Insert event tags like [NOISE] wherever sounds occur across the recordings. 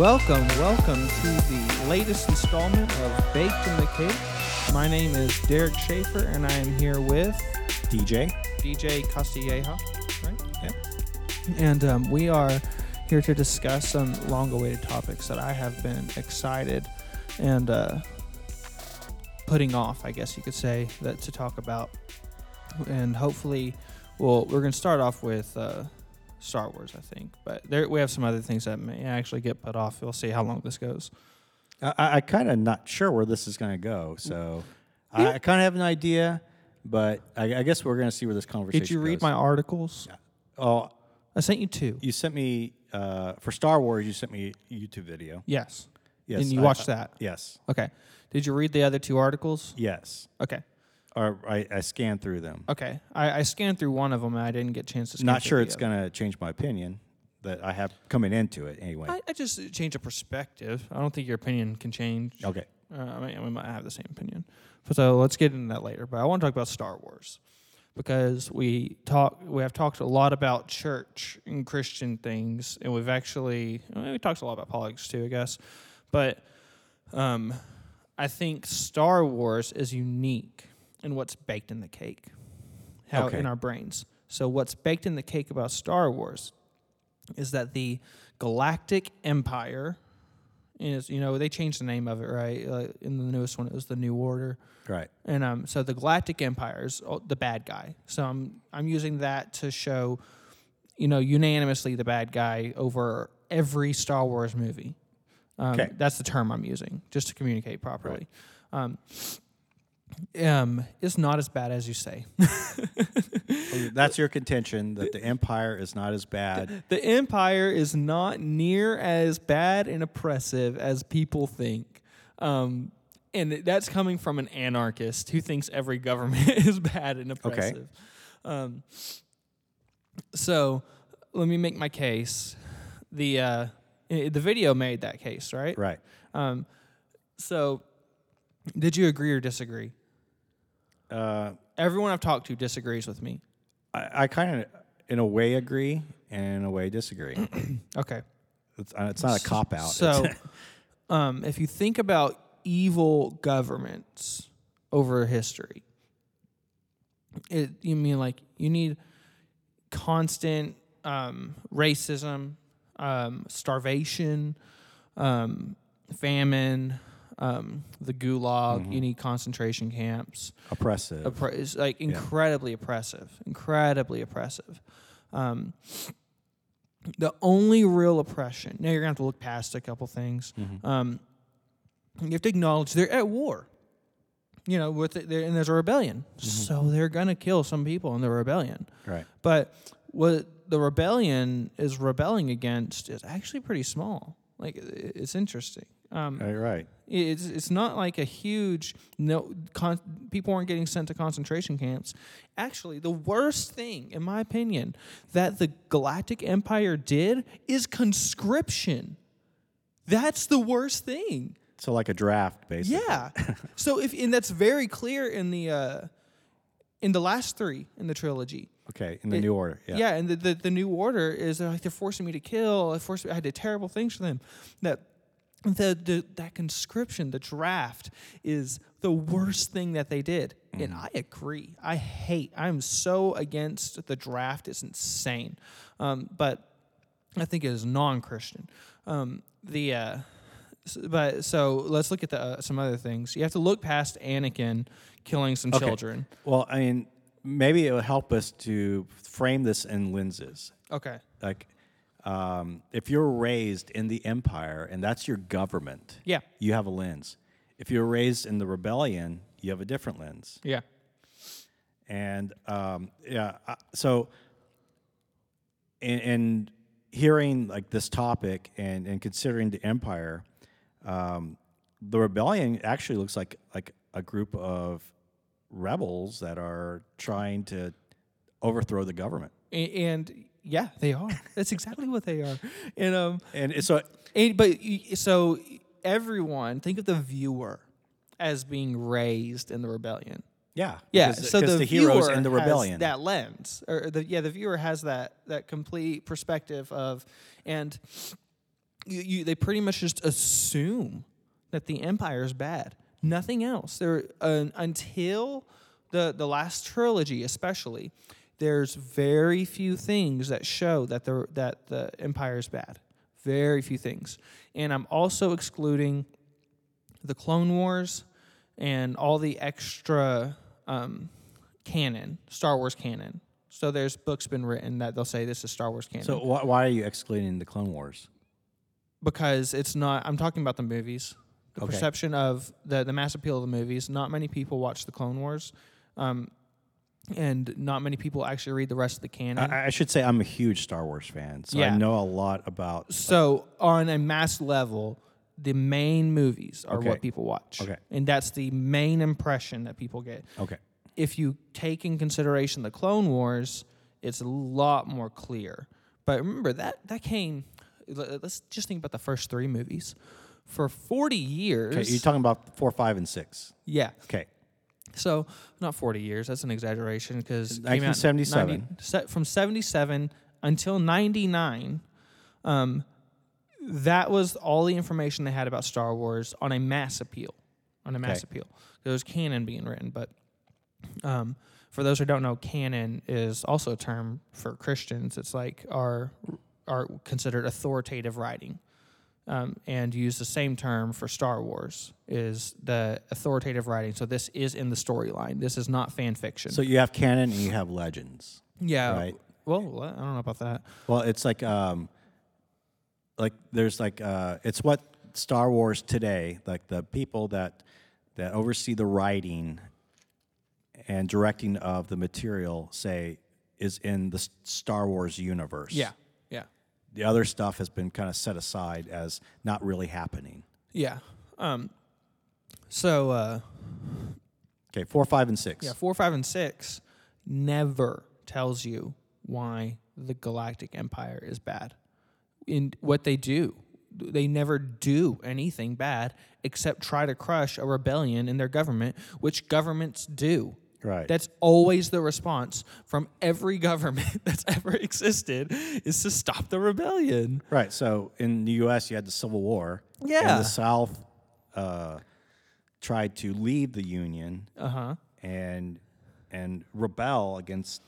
Welcome, welcome to the latest installment of Baked in the Cake. My name is Derek Schaefer, and I am here with DJ. DJ Castilleja, right? Yeah. And um, we are here to discuss some long-awaited topics that I have been excited and uh, putting off, I guess you could say, that to talk about. And hopefully, well, we're going to start off with uh, Star Wars, I think, but there we have some other things that may actually get put off. We'll see how long this goes. I, I kind of not sure where this is going to go, so Yeah. I, I kind of have an idea, but I, I guess we're going to see where this conversation. Did you read goes. my articles? Oh, I sent you two. you sent me uh, for Star Wars. You sent me a YouTube video. Yes. Yes, and you watched that. Yes, Okay. Did you read the other two articles? yes. Okay. Or I, I scanned through them. Okay. I, I scanned through one of them and I didn't get a chance to scan Not through sure the it's other. going to change my opinion that I have coming into it anyway. I, I just change a perspective. I don't think your opinion can change. okay. Uh, I mean, we might have the same opinion. So let's get into that later. But I want to talk about Star Wars because we talk. We have talked a lot about church and Christian things, and we've actually we talked a lot about politics too, I guess. But um, I think Star Wars is unique in what's baked in the cake, how Okay. in our brains. So what's baked in the cake about Star Wars is that the Galactic Empire is you know they changed the name of it right uh, in the newest one it was the New Order Right. and um so the Galactic Empire is uh, the bad guy so I'm I'm using that to show you know unanimously the bad guy over every Star Wars movie um, Okay. that's the term I'm using just to communicate properly um um it's not as bad as you say That's your contention that the Empire is not as bad. The Empire is not near as bad and oppressive as people think. Um, and that's coming from an anarchist who thinks every government [LAUGHS] is bad and oppressive. Um, so let me make my case. The uh, the video made that case, right? Right. Um, so did you agree or disagree? Uh, Everyone I've talked to disagrees with me. I, I kind of, in a way, agree and in a way disagree. [CLEARS THROAT] Okay. It's, uh, it's not a cop out. So, [LAUGHS] um, if you think about evil governments over history, it you mean like you need constant um, racism, um, starvation, um, famine, um, the gulag. You need concentration camps. oppressive. Oppre- it's like incredibly oppressive, incredibly oppressive. Um, the only real oppression. Now you're gonna have to look past a couple things. Um, you have to acknowledge they're at war. You know, with it, and there's a rebellion, so they're gonna kill some people in the rebellion. right. But what the rebellion is rebelling against is actually pretty small. Like it's interesting. Um, Right. Right. it's it's not like a huge no con, people weren't getting sent to concentration camps actually the worst thing in my opinion that the galactic empire did is conscription that's the worst thing So like a draft, basically. yeah [LAUGHS] so if and that's very clear in the uh in the last three in the trilogy Okay. In the It- new order. Yeah. yeah, and the, the, the new order is they're like they're forcing me to kill. I forced I did terrible things for them. That the, the that conscription, the draft, is the worst thing that they did. And I agree. I hate. I'm so against the draft. It's insane. Um, but I think it is non-Christian. Um, the uh, but so let's look at the uh, some other things. You have to look past Anakin killing some Okay. children. Well, I mean, maybe it would help us to frame this in lenses. Okay. Like, um, if you're raised in the empire and that's your government, Yeah. you have a lens. If you're raised in the rebellion, you have a different lens. Yeah. And um, yeah, so in, in hearing like this topic and, and considering the empire, um, the rebellion actually looks like like a group of rebels that are trying to overthrow the government. And yeah, they are. That's exactly what they are. And um, And it's so and, but so everyone think of the viewer as being raised in the rebellion. yeah, Yeah, because- so the, the heroes in the has rebellion. that lens, or the yeah, the viewer has that that complete perspective of, and you, you, they pretty much just assume that the empire is bad. Nothing else. There uh, until the the last trilogy, especially, there's very few things that show that the that the empire is bad. Very few things, and I'm also excluding the Clone Wars and all the extra um, canon, Star Wars canon. So there's books been written that they'll say this is Star Wars canon So wh- why are you excluding the Clone Wars? because it's not. I'm talking about the movies. The Okay. perception of the the mass appeal of the movies. Not many people watch the Clone Wars, um, and not many people actually read the rest of the canon. I, I should say I'm a huge Star Wars fan, so I know a lot about. so on a mass level, the main movies are Okay. what people watch. Okay. and that's the main impression that people get. Okay. if you take in consideration the Clone Wars, it's a lot more clear. But remember that that came. Let's just think about the first three movies. For forty years, Okay. You're talking about four, five, and six. yeah. Okay. So not forty years. That's an exaggeration because 1977. from seventy seven until ninety nine. Um, that was all the information they had about Star Wars on a mass appeal. On a mass Okay. appeal, there was canon being written, but um, for those who don't know, canon is also a term for Christians. It's like our are considered authoritative writing, um, and use the same term for Star Wars is the authoritative writing. So this is in the storyline. This is not fan fiction. So you have canon and you have legends. yeah. right. Well, I don't know about that. Well, it's like um, like there's like uh, it's what Star Wars today, like the people that that oversee the writing and directing of the material, say, is in the Star Wars universe. Yeah. The other stuff has been kind of set aside as not really happening. Yeah. Um. So uh, Okay, four, five, and six. yeah, four, five, and six never tells you why the Galactic Empire is bad. In what they do, they never do anything bad except try to crush a rebellion in their government, which governments do. Right. That's always the response from every government [LAUGHS] that's ever existed is to stop the rebellion. Right. So in the U.S., you had the Civil War. Yeah. And the South uh, tried to leave the Union Uh huh. and and rebel against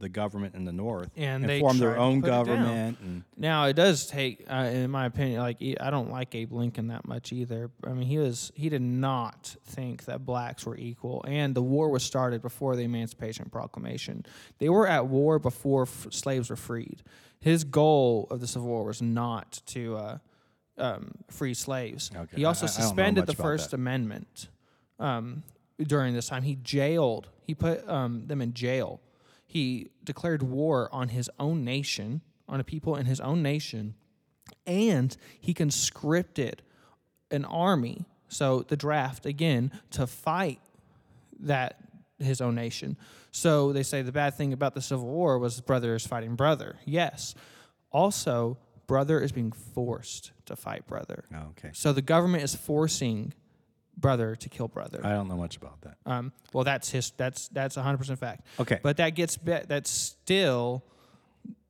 the government in the North And they form their own put it down. government. And Now it does take, uh, in my opinion, like I don't like Abe Lincoln that much either. I mean, he was he did not think that blacks were equal, and the war was started before the Emancipation Proclamation. They were at war before f- slaves were freed. His goal of the Civil War was not to uh, um, free slaves. Okay. He also I- I suspended the First that. Amendment um, during this time. He jailed. He put um, them in jail. He declared war on his own nation, on a people in his own nation, and he conscripted an army. So the draft again to fight that his own nation. So they say the bad thing about the Civil War was brother is fighting brother. Yes. Also, brother is being forced to fight brother. oh, okay, So the government is forcing brother to kill brother. I don't know much about that. Um, well, that's his. That's that's hundred percent fact. Okay. But that gets be- that's still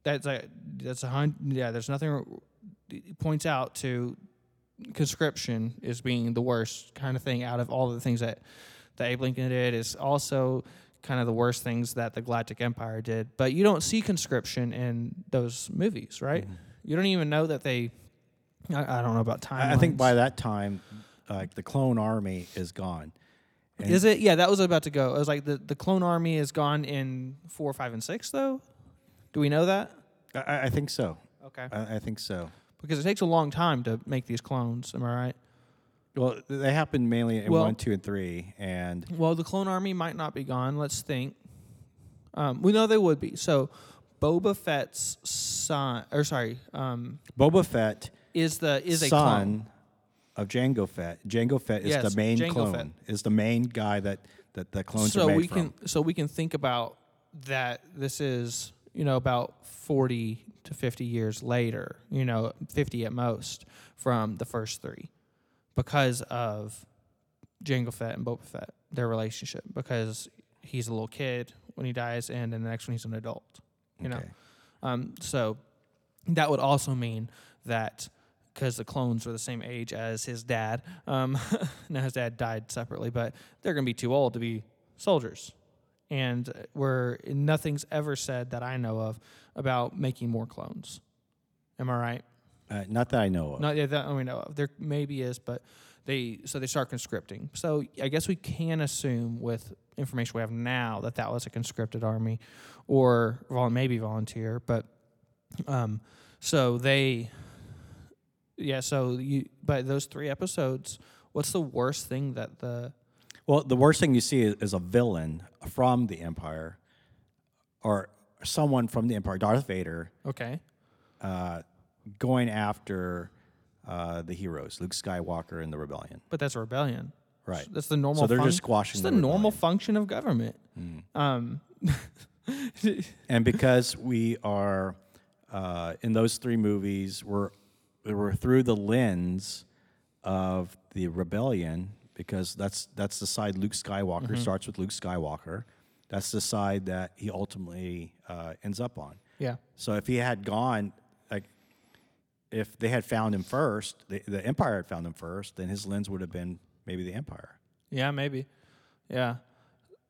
that's a that's a hundred. Yeah, there's nothing points out to conscription as being the worst kind of thing out of all the things that that Abe Lincoln did is also kind of the worst things that the Galactic Empire did. But you don't see conscription in those movies, right? You don't even know that they. I, I don't know about time. I think by that time, like the clone army is gone. And Is it? Yeah, that was about to go. It was like the, the clone army is gone in four, five, and six, though. Do we know that? I, I think so. Okay. I, I think so. Because it takes a long time to make these clones. Am I right? Well, they happened mainly in Well- one, two, and three, and Well, the clone army might not be gone. Let's think. Um, we know they would be. So, Boba Fett's son, or sorry, um, Boba Fett, is the is a son clone. Of Jango Fett. Jango Fett is Yes, the main Jango clone. Fett. Is the main guy that that the clones so are made we from. can so we can think about that. This is you know about forty to fifty years later. You know, fifty at most from the first three, because of Jango Fett and Boba Fett, their relationship. Because he's a little kid when he dies, and in the next one he's an adult. You know, um, so that would also mean that because the clones are the same age as his dad. Um, [LAUGHS] now his dad died separately, but they're going to be too old to be soldiers. And uh, where nothing's ever said that I know of about making more clones. Am I right? Uh, not that I know of. Not yeah, that we know of. There maybe is, but they so they start conscripting. So I guess we can assume with information we have now that that was a conscripted army, or maybe volunteer. But um, so they, yeah. So you, but those three episodes. What's the worst thing that the Well, the worst thing you see is, is a villain from the Empire, or someone from the Empire, Darth Vader, okay? uh, going after uh, the heroes, Luke Skywalker and the Rebellion. But that's a rebellion. Right. That's the normal. So they're just squashing It's the the, normal. Mm. function of government. Um, [LAUGHS] and because we are uh, in those three movies, we're we're through the lens of the rebellion because that's that's the side Luke Skywalker Mm-hmm. starts with Luke Skywalker. That's the side that he ultimately uh, ends up on. yeah. So if he had gone, like, if they had found him first, the, the Empire had found him first, then his lens would have been maybe the Empire. Yeah, maybe. Yeah,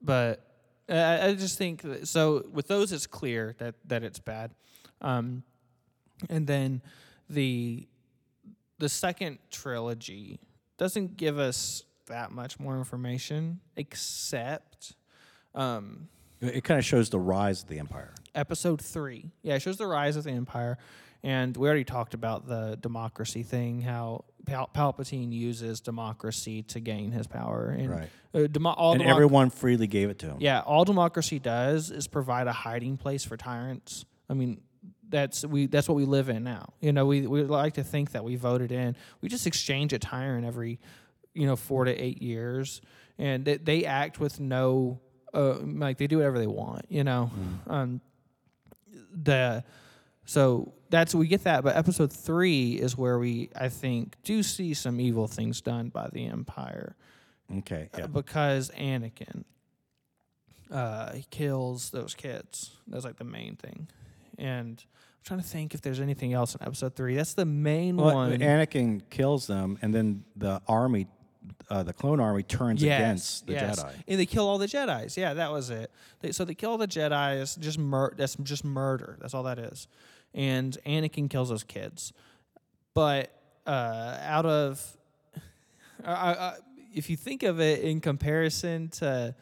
but I I just think that, so. With those, it's clear that that it's bad, um, and then the the second trilogy doesn't give us that much more information, except um, It, kind of shows the rise of the Empire. episode three. Yeah, it shows the rise of the empire, and we already talked about the democracy thing. How Pal- Palpatine uses democracy to gain his power, and Right. uh, demo- And democ- everyone freely gave it to him. yeah, all democracy does is provide a hiding place for tyrants. I mean, that's we that's what we live in now. You know, we we like to think that we voted in. We just exchange a tyrant every, you know, four to eight years, and they, they act with no, uh, like they do whatever they want. You know, um, the so that's we get that. But episode three is where we I think do see some evil things done by the empire Okay. uh, because Anakin uh, he kills those kids. That's like the main thing. And I'm trying to think if there's anything else in episode three. That's the main Well, one. Anakin kills them, and then the army, uh, the clone army, turns yes, against the yes. Jedi. and they kill all the Jedi's. Yeah, that was it. They, so they kill all the Jedi's. Just mur- That's just murder. That's all that is. And Anakin kills those kids. But uh, out of, [LAUGHS] if you think of it in comparison to,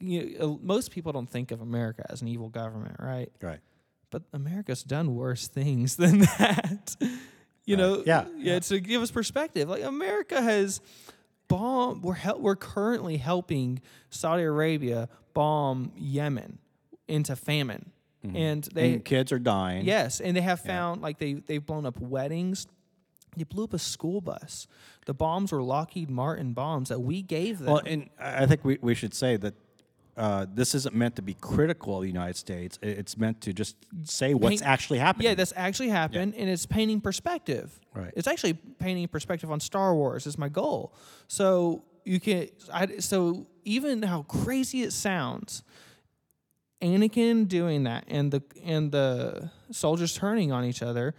you know, most people don't think of America as an evil government, right? Right. But America's done worse things [LAUGHS] than that. you Right. know, Yeah. yeah. To give us perspective, like America has bomb. We're hel- we're currently helping Saudi Arabia bomb Yemen into famine, mm-hmm. and they and kids are dying. yes, and they have found like they they've blown up weddings. They blew up a school bus. The bombs were Lockheed Martin bombs that we gave them. Well, and I I think we, we should say that uh, this isn't meant to be critical of the United States. It's meant to just say what's Paint- actually happening. Yeah, that's actually happened, and it's painting perspective. Right. It's actually painting perspective on Star Wars. Is my goal. So you can. I, so even how crazy it sounds, Anakin doing that, and the and the soldiers turning on each other.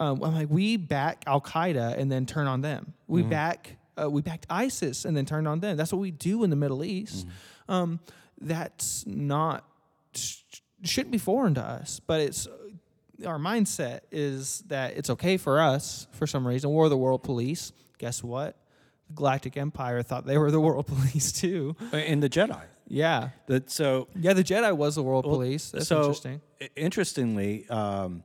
Um, I'm like, we back Al Qaeda and then turn on them. We back. Uh, we backed ISIS and then turned on them. That's what we do in the Middle East. Um, that's not shouldn't be foreign to us, but it's our mindset is that it's okay for us for some reason. We're the world police. Guess what? The Galactic Empire thought they were the world [LAUGHS] police too. in the Jedi. Yeah. That so Yeah, the Jedi was the world police. That's so interesting. Interestingly, um,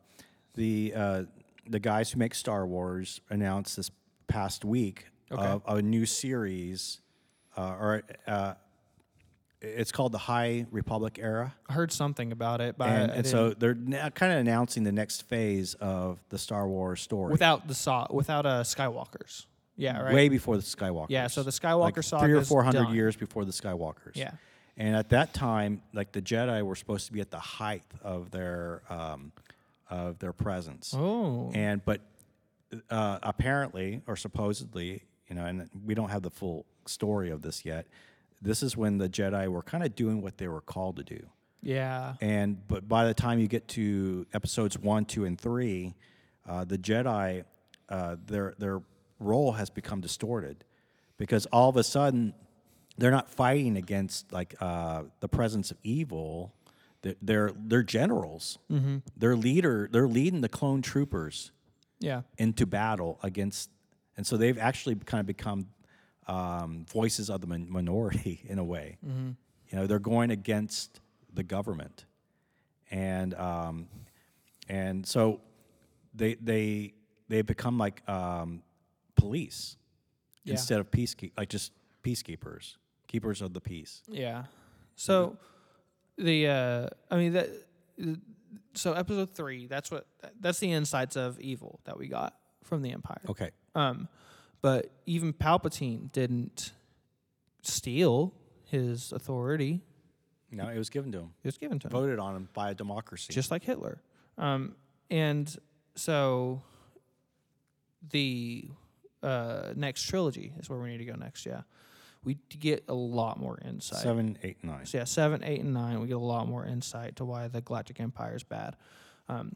the uh, the guys who make Star Wars announced this past week Okay. of a new series, uh, or uh, it's called the High Republic era. I heard something about it, but and, and so they're kind of announcing the next phase of the Star Wars story. without the saw without uh Skywalkers. Yeah, right. way before the Skywalkers. Yeah, so the like Skywalker saga three or four hundred years before the Skywalkers. Yeah. and at that time, like the Jedi were supposed to be at the height of their um, of their presence. Oh. And but uh, apparently or supposedly, you know, and we don't have the full story of this yet. This is when the Jedi were kind of doing what they were called to do. Yeah. And but by the time you get to episodes one, two, and three, uh, the Jedi uh, their their role has become distorted because all of a sudden they're not fighting against like uh, the presence of evil. They're they're, they're generals. Mm-hmm. They're leader. They're leading the clone troopers Yeah. into battle against, and so they've actually kind of become um, voices of the min- minority [LAUGHS] in a way. You know, they're going against the government, and um, and so they they they become like um, police Yeah. instead of peacekeep like just peacekeepers, keepers of the peace. Yeah. So the uh I mean that so episode 3 that's what that's the insights of evil that we got from the empire. Okay, Um but even Palpatine didn't steal his authority. no, it was given to him, It was given to him. voted on him by a democracy. just like Hitler. Um, and so the uh, next trilogy is where we need to go next. Yeah, we get a lot more insight. seven, eight, nine. So yeah, seven, eight, and nine. We get a lot more insight to why the Galactic Empire is bad. Um,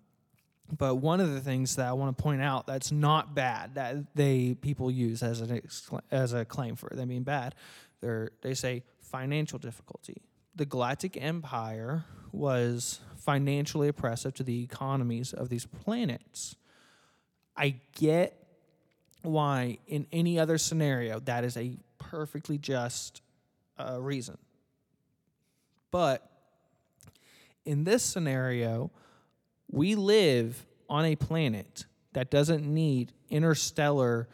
but one of the things that I want to point out that's not bad that they people use as an excla- as a claim for them being bad, they they say financial difficulty. The Galactic Empire was financially oppressive to the economies of these planets. I get why in any other scenario that is a perfectly just uh, reason. But in this scenario, we live on a planet that doesn't need interstellar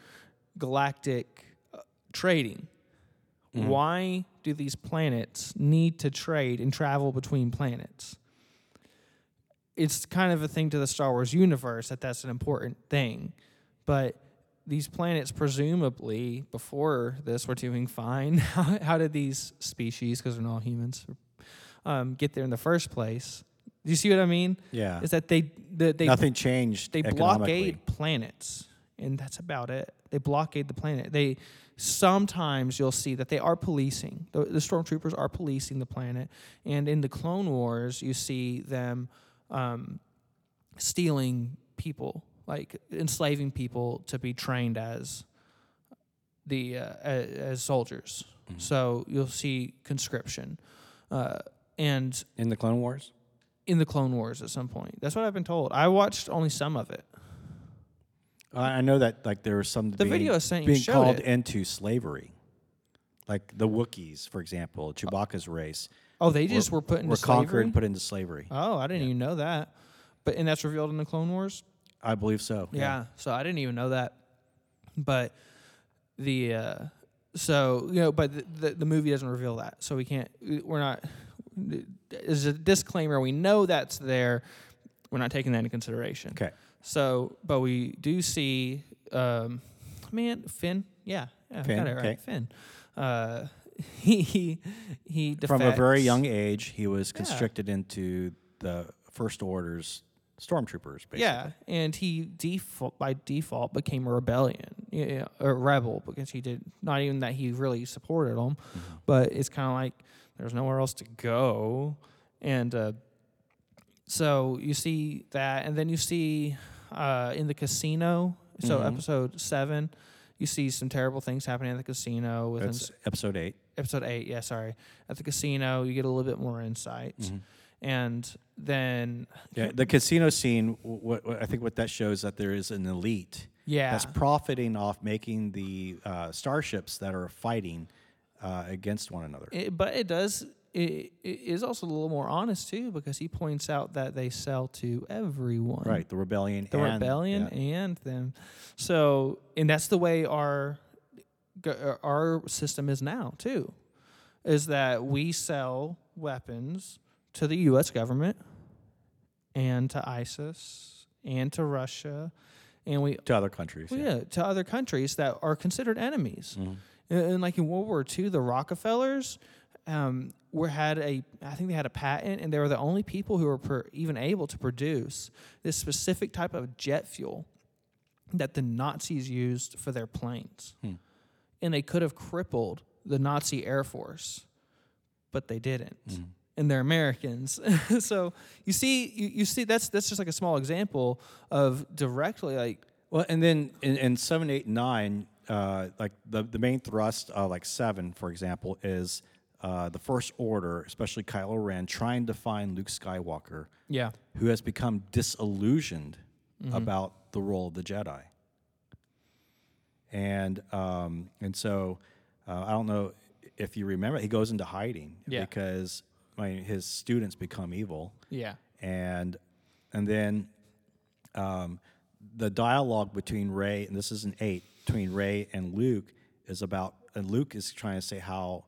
galactic uh, trading. Why do these planets need to trade and travel between planets? It's kind of a thing to the Star Wars universe that that's an important thing. But these planets, presumably, before this, were doing fine. [LAUGHS] How, how did these species, because they're not humans, um, get there in the first place? Do you see what I mean? Yeah, Is that they the, they nothing changed. they blockade planets, and that's about it. They blockade the planet. They sometimes you'll see that they are policing. The, the stormtroopers are policing the planet, and in the Clone Wars, you see them um, stealing people, like enslaving people to be trained as the uh, as, as soldiers. So you'll see conscription, uh, and in the Clone Wars. In the Clone Wars at some point. That's what I've been told. I watched only some of it. I I know that like there was some The being, video you being called it. into slavery, like the Wookiees, for example, Chewbacca's race. Oh, they just were, put into were conquered slavery. and put into slavery. oh, I didn't even know that. But and that's revealed in the Clone Wars. I believe so. Yeah. So I didn't even know that. But the uh, so you know, but the, the the movie doesn't reveal that, so we can't. We're not. As a disclaimer, we know that's there. We're not taking that into consideration. Okay. So, but we do see, um, man, Finn. Yeah, yeah, Finn, got it right. okay. Finn. Uh, [LAUGHS] he he he From a very young age, he was constricted into the First Order's stormtroopers. Basically. Yeah, and he default by default became a rebellion, yeah, a rebel because he did not even that he really supported them, Mm-hmm. but it's kind of like there's nowhere else to go, and uh, so you see that, and then you see uh, in the casino. So Mhm. episode seven, you see some terrible things happening at the casino. Within That's episode eight. episode eight, yeah, sorry, at the casino, you get a little bit more insight, Mm-hmm. and then Yeah, the casino scene. What, what I think what that shows that there is an elite yeah, that's profiting off making the uh, starships that are fighting uh, against one another. It, but it does. It, it is also a little more honest too, because he points out that they sell to everyone, right, the rebellion. The and, rebellion yeah. and them. So, and that's the way our our system is now too, is that we sell weapons to the U.S. government and to ISIS and to Russia, and we to other countries. well, yeah. yeah, to other countries that are considered enemies. Mm-hmm. And, and like in World War II, the Rockefellers um, were had a, I think they had a patent, and they were the only people who were per, even able to produce this specific type of jet fuel that the Nazis used for their planes, Hmm. and they could have crippled the Nazi Air Force, but they didn't Mm-hmm. and they're Americans. [LAUGHS] so you see, you, you see that's that's just like a small example of directly like Well, and then in, in seven, eight, nine, uh, like the, the main thrust of like seven, for example, is uh, the First Order, especially Kylo Ren, trying to find Luke Skywalker, Yeah. who has become disillusioned about the role of the Jedi. And um, and so uh, I don't know if you remember, he goes into hiding Yeah. because I mean, his students become evil Yeah. and and then um, the dialogue between Rey and this is an eight between Rey and Luke is about and Luke is trying to say how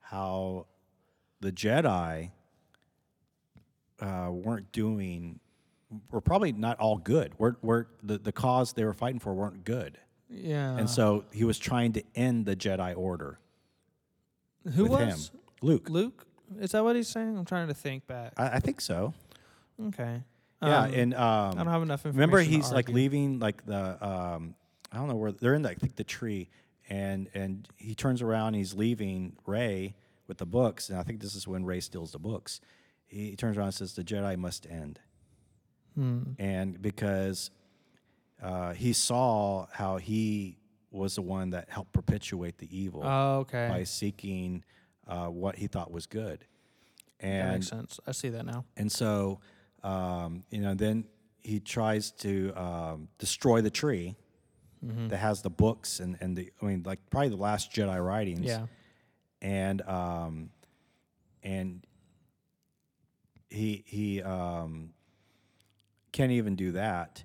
how the Jedi uh, weren't doing were probably not all good. Were were the, the cause they were fighting for weren't good. Yeah. And so he was trying to end the Jedi Order who with was him. Luke. Luke? Is that what he's saying? I'm trying to think back. I, I think so. Okay. Yeah, Um, and um, I don't have enough information. Remember, he's like leaving like the um, I don't know where they're in. The, I think the tree, and and he turns around. and He's leaving Rey with the books, and I think this is when Rey steals the books. He turns around and says, "The Jedi must end," Hmm. and because uh, he saw how he was the one that helped perpetuate the evil Oh, okay. by seeking uh, what he thought was good, And, that makes sense. I see that now. and so, um, you know, then he tries to um, destroy the tree Mm-hmm. that has the books and, and the, I mean, like probably the last Jedi writings. Yeah. And, um, and he, he um, can't even do that.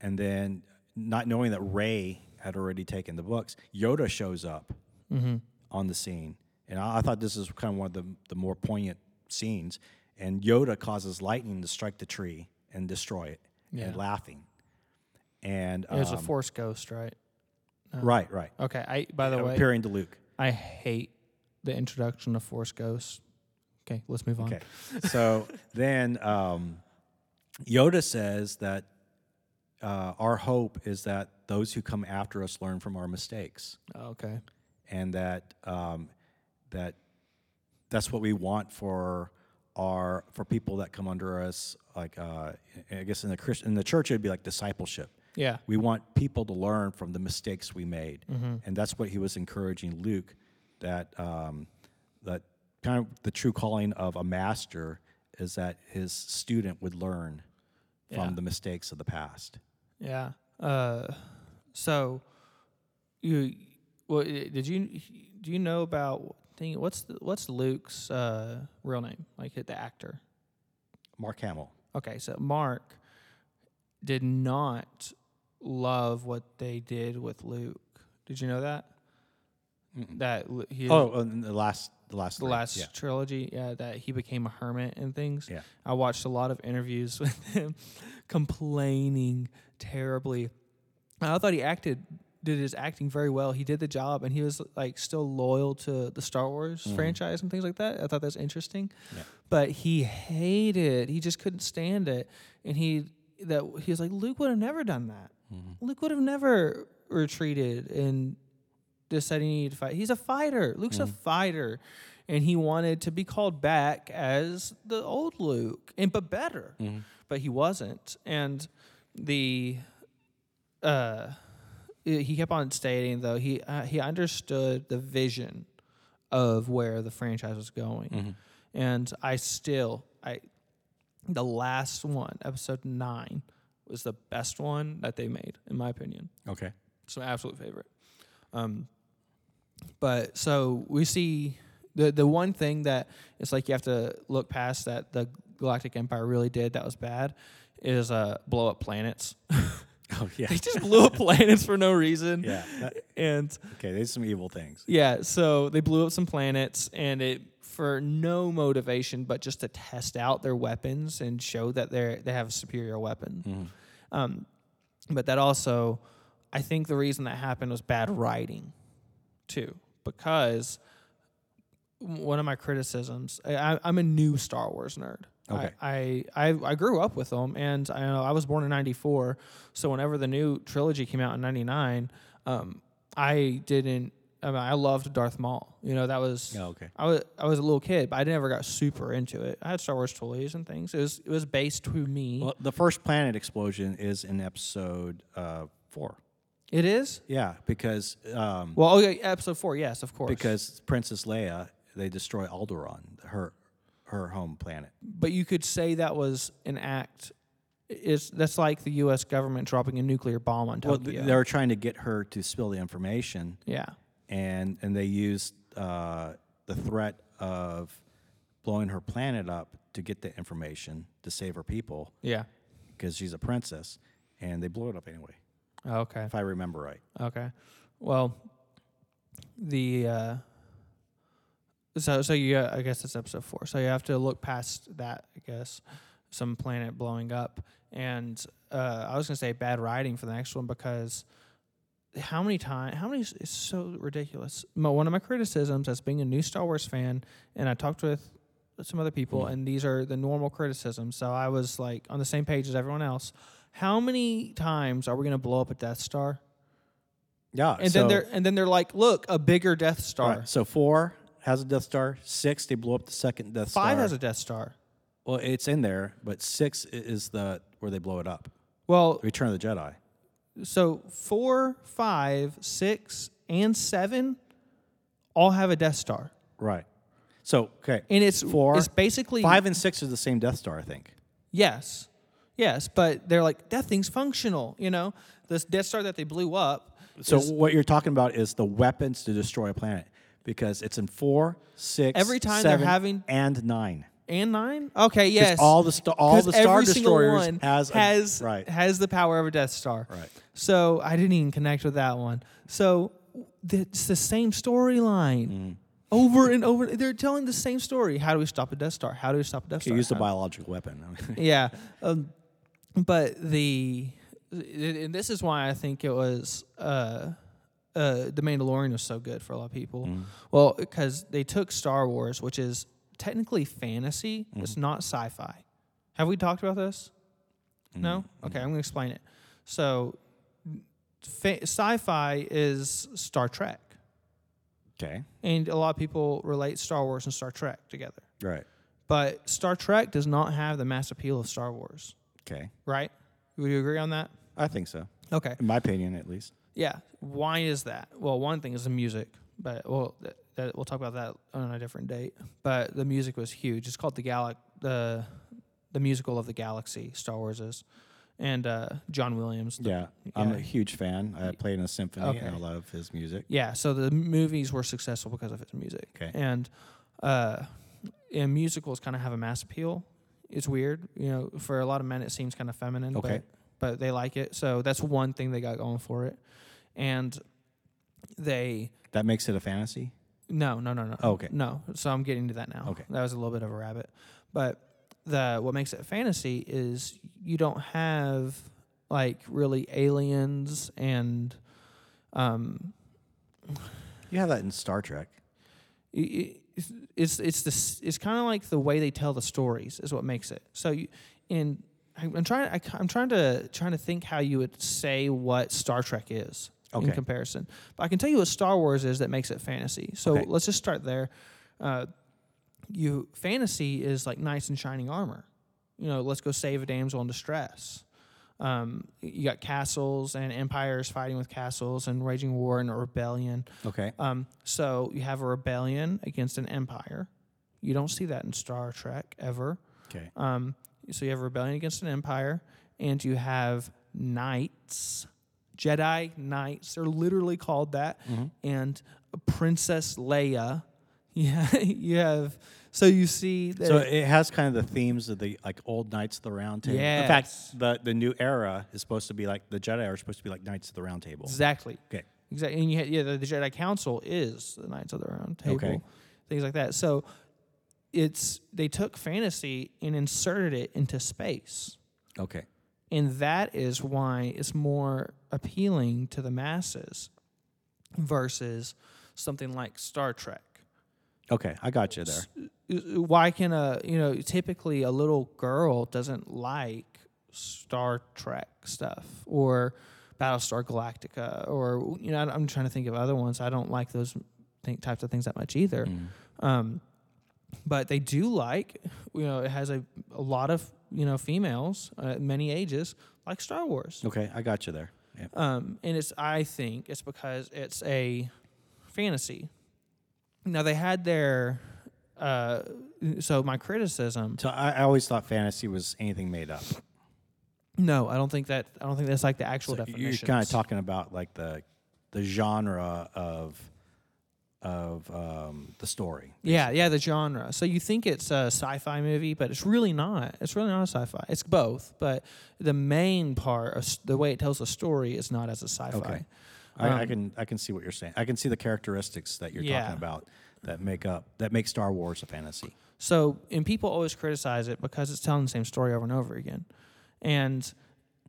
And then, not knowing that Rey had already taken the books, Yoda shows up Mm-hmm. on the scene. And I, I thought this is kind of one of the, the more poignant scenes. And Yoda causes lightning to strike the tree and destroy it, Yeah. and laughing. And It was a um, Force ghost, right? right, right. Okay. I. By the way, appearing to Luke. I hate the introduction of Force ghosts. Okay, let's move on. Okay, so [LAUGHS] then um, Yoda says that uh, our hope is that those who come after us learn from our mistakes. Okay. and that um, that that's what we want for our for people that come under us. Like uh, I guess in the Christ, in the church, it'd be like discipleship. Yeah. We want people to learn from the mistakes we made, Mm-hmm. and that's what he was encouraging Luke. That um, that kind of the true calling of a master is that his student would learn from Yeah. the mistakes of the past. Yeah. Uh, so you, well, did you do you know about thing? What's the, what's Luke's uh, real name? Like the actor. Mark Hamill. Okay, so Mark did not love what they did with Luke. Did you know that? That he Oh, oh and the last the last the three. last yeah. trilogy, yeah, that he became a hermit and things. Yeah. I watched a lot of interviews [LAUGHS] with him complaining terribly. I thought he acted did his acting very well. He did the job and he was like still loyal to the Star Wars mm-hmm. franchise and things like that. I thought that was interesting. Yeah. But he hated, he just couldn't stand it. And he that he was like, Luke would have never done that. Luke would have never retreated and decided he needed to fight. He's a fighter. Luke's a fighter. And he wanted to be called back as the old Luke, and but better. But he wasn't. And the uh he kept on stating though he uh, he understood the vision of where the franchise was going. And I still I the last one, episode 9 was the best one that they made in my opinion. Okay. It's my absolute favorite. Um, but so we see the the one thing that it's like you have to look past that the Galactic Empire really did that was bad is uh blow up planets. [LAUGHS] Oh yeah. [LAUGHS] they just blew up [LAUGHS] planets for no reason. Yeah. that- And okay. There's some evil things. yeah, so they blew up some planets and it for no motivation but just to test out their weapons and show that they're they have a superior weapon. Um, but that also, I think the reason that happened was bad writing, too, because one of my criticisms. I, I'm a new Star Wars nerd. Okay. I, I, I I grew up with them, and I know I was born in '94. So whenever the new trilogy came out in '99, um, I didn't. I mean, I loved Darth Maul. You know, that was. Oh, okay. I was I was a little kid, but I never got super into it. I had Star Wars toys and things. It was it was based to me. Well, the first planet explosion is in episode uh, four. It is. Yeah, because um, Well, okay, episode four. Yes, of course. because Princess Leia, they destroy Alderaan, her her home planet. but you could say that was an act. Is that's like the U.S. government dropping a nuclear bomb on Well, Tokyo? th- they were trying to get her to spill the information, yeah. And and they used uh, the threat of blowing her planet up to get the information to save her people Yeah. because she's a princess, and they blew it up anyway, Okay. if I remember right. Okay. Well, the uh, so so you I guess that's episode four. So you have to look past that. I guess some planet blowing up, and uh, I was gonna say bad writing for the next one because how many times? How many? It's so ridiculous. My, one of my criticisms as being a new Star Wars fan, and I talked with some other people, hmm. and these are the normal criticisms. So I was like on the same page as everyone else. How many times are we gonna blow up a Death Star? Yeah, And so, then they're and then they're like, look, a bigger Death Star. right, so four has a Death Star. Six, they blew up the second Death Star. Five has a Death Star. well, it's in there, but six is the where they blow it up. Well, Return of the Jedi. So four, five, six, and seven all have a Death Star, Right. So okay, and it's Four, It's basically five and six are the same Death Star, I think. Yes, yes, but they're like that thing's functional. You know, this Death Star that they blew up. So is- what you're talking about is the weapons to destroy a planet because it's in four, six, Every time they're having- and nine. And nine. Okay, yes, all the sta- all 'Cause the Star every single Destroyers one has a- has right. has the power of a Death Star. Right. So I didn't even connect with that one. So th- it's the same storyline. Mm. Over and over, they're telling the same story. How do we stop a Death Star? How do we stop a Death You Star? use the How- biological weapon. [LAUGHS] yeah, um, but the and this is why I think it was uh, uh, the Mandalorian was so good for a lot of people. Mm-hmm. Well, because they took Star Wars, which is technically fantasy, it's Mm-hmm. not sci-fi. Have we talked about this? No. Mm-hmm. Okay, I'm going to explain it. So, fa- sci-fi is Star Trek, okay. and a lot of people relate Star Wars and Star Trek together. Right. But Star Trek does not have the mass appeal of Star Wars, Okay. right? Would you agree on that? I think so. Okay. In my opinion, at least. Yeah. Why is that? Well, one thing is the music, but well, th- that, we'll talk about that on a different date. But the music was huge. It's called the Galac the the musical of the galaxy. Star Wars is, and uh, John Williams. the- Yeah. I'm a huge fan. I played in a symphony Okay. and I love his music. Yeah. So the movies were successful because of his music. Okay. And uh, and musicals kind of have a mass appeal. It's weird, you know. For a lot of men, it seems kind of feminine. Okay. But, but they like it. So that's one thing they got going for it. And they That makes it a fantasy? No, no, no, no. Oh, okay. No. So I'm getting to that now. Okay. That was a little bit of a rabbit. But the what makes it a fantasy is you don't have like really aliens and um You have that in Star Trek. it's it's this it's kind of like the way they tell the stories is what makes it. So you in I'm I'm trying I, I'm trying to trying to think how you would say what Star Trek is in comparison. But I can tell you what Star Wars is that makes it fantasy. So Okay. let's just start there. Uh, you fantasy is like knights in shining armor. You know, let's go save a damsel in distress. Um, you got castles and empires fighting with castles and waging war and a rebellion. Okay. Um, so you have a rebellion against an empire. You don't see that in Star Trek ever. Okay. Um, so you have a rebellion against an empire, and you have knights, Jedi knights. They're literally called that, Mm-hmm. and Princess Leia. [LAUGHS] Yeah, you have. So you see that. So it has kind of the themes of the like old Knights of the Round Table. In fact, the the new era is supposed to be like the Jedi are supposed to be like Knights of the Round Table. exactly. Okay. Exactly. And you had, yeah, the, the Jedi Council is the Knights of the Round Table, Okay. things like that. So it's they took fantasy and inserted it into space, Okay. and that is why it's more appealing to the masses versus something like Star Trek. Okay. I got you there. Why can a you know typically a little girl doesn't like Star Trek stuff or Battlestar Galactica or you know I'm trying to think of other ones. I don't like those th- types of things that much either. Um, but they do like you know it has a, a lot of you know females uh, many ages like Star Wars. Okay. I got you there. Yep. Um, and it's I think it's because it's a fantasy. Now they had their uh, so my criticism. So I, I always thought fantasy was anything made up. No, I don't think that. I don't think that's like the actual So definition. you're kind of talking about like the the genre of of um, the story. Yeah, yeah, the genre. So you think it's a sci-fi movie, but it's really not. It's really not a sci-fi. It's both, but the main part, of the way it tells the story, is not as a sci-fi. Okay. I, I Um, can I can see what you're saying. I can see the characteristics that you're Yeah. talking about that make up that make Star Wars a fantasy. So, and people always criticize it because it's telling the same story over and over again, and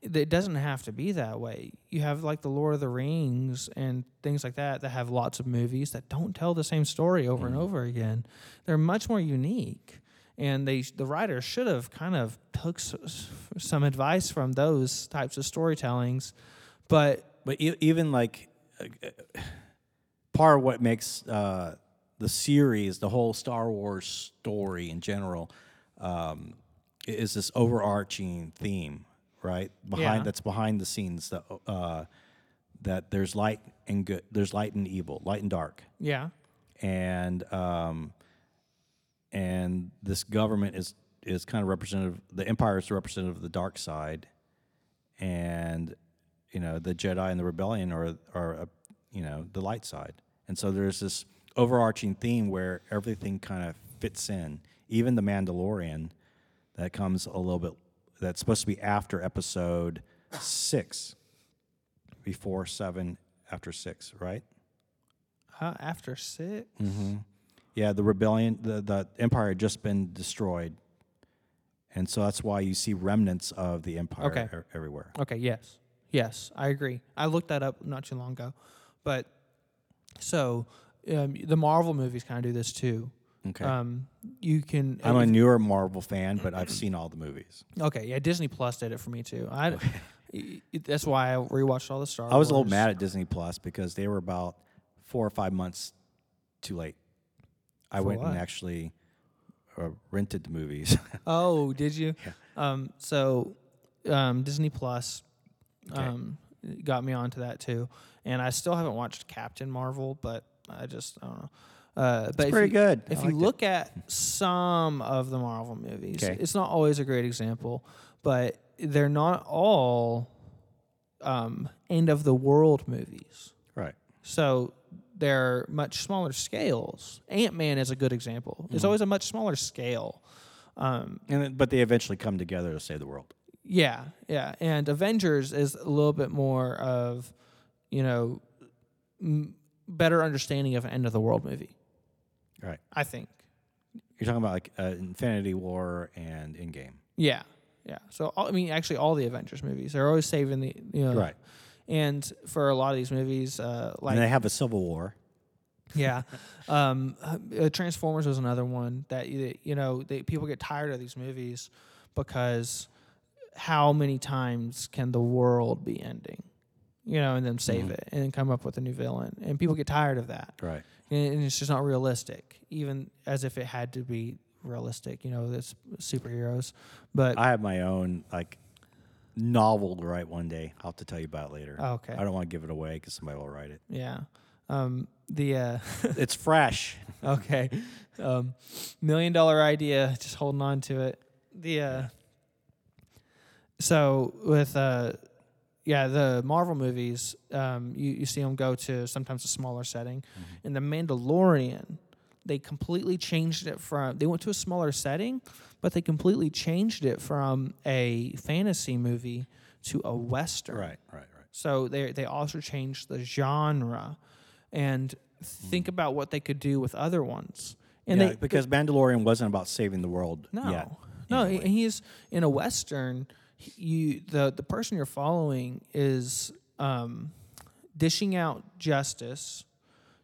it doesn't have to be that way. You have like the Lord of the Rings and things like that that have lots of movies that don't tell the same story over and over again. They're much more unique, and they the writers should have kind of took some advice from those types of storytellings, but But even like uh, uh, part of what makes uh, the series, the whole Star Wars story in general, um, is this overarching theme, right? Behind Yeah. that's behind the scenes that uh, that there's light and good, there's light and evil, light and dark, yeah, and um, and this government is is kind of representative. The Empire is representative of the dark side, and you know the Jedi and the Rebellion are are uh, you know the light side. And so there's this overarching theme where everything kind of fits in. Even the Mandalorian, that comes a little bit. That's supposed to be after Episode six, before seven, after six, right? uh, after six. Mm-hmm. Yeah, the rebellion, the, the empire had just been destroyed. And so that's why you see remnants of the empire Okay. e- everywhere. Okay, yes. Yes, I agree. I looked that up not too long ago. But so um, the Marvel movies kind of do this too. Okay. Um, you can. I'm a newer Marvel fan, but I've [CLEARS THROAT] seen all the movies. okay, yeah, Disney Plus did it for me too. I, [LAUGHS] that's why I rewatched all the Star I was a little mad at Disney Plus because they were about four or five months too late. I For went what? and actually uh, rented the movies. [LAUGHS] Oh, did you? Yeah. Um, so um, Disney Plus Okay. um, got me onto that too, and I still haven't watched Captain Marvel, but I just I don't know. Uh, but if pretty you- good. If you liked it. look at some of the Marvel movies, Okay. it's not always a great example, but they're not all um, end of the world movies. right. So they're much smaller scales. Ant Man is a good example. Mm-hmm. It's always a much smaller scale. Um, And but they eventually come together to save the world. yeah, yeah. And Avengers is a little bit more of, you know, m- better understanding of an end of the world movie. Right. I think. You're talking about like uh, Infinity War and Endgame. Yeah, yeah. So all, I mean, actually, all the Avengers movies they're always saving the you know. Right. And for a lot of these movies, uh, like and they have a civil war. yeah, [LAUGHS] um, uh, Transformers was another one that you, know they, people get tired of these movies because how many times can the world be ending, you know, and then save Mhm. it and then come up with a new villain, and people get tired of that, Right. And, it's just not realistic, even as if it had to be realistic, you know, this superheroes, but I have my own like novel to write one day. I'll have to tell you about it later. Oh, okay. I don't want to give it away because somebody will write it. yeah, um, the. Uh, [LAUGHS] it's fresh. Okay. Um, million dollar idea, just holding on to it. The uh, so with uh, yeah, the Marvel movies, um, you you see them go to sometimes a smaller setting. In the Mandalorian, they completely changed it from they went to a smaller setting, but they completely changed it from a fantasy movie to a western. Right. Right. Right. So they they also changed the genre, and think about what they could do with other ones. And yeah, they because Mandalorian wasn't about saving the world no, yet. no, anyway. he's in a western. You the the person you're following is um, dishing out justice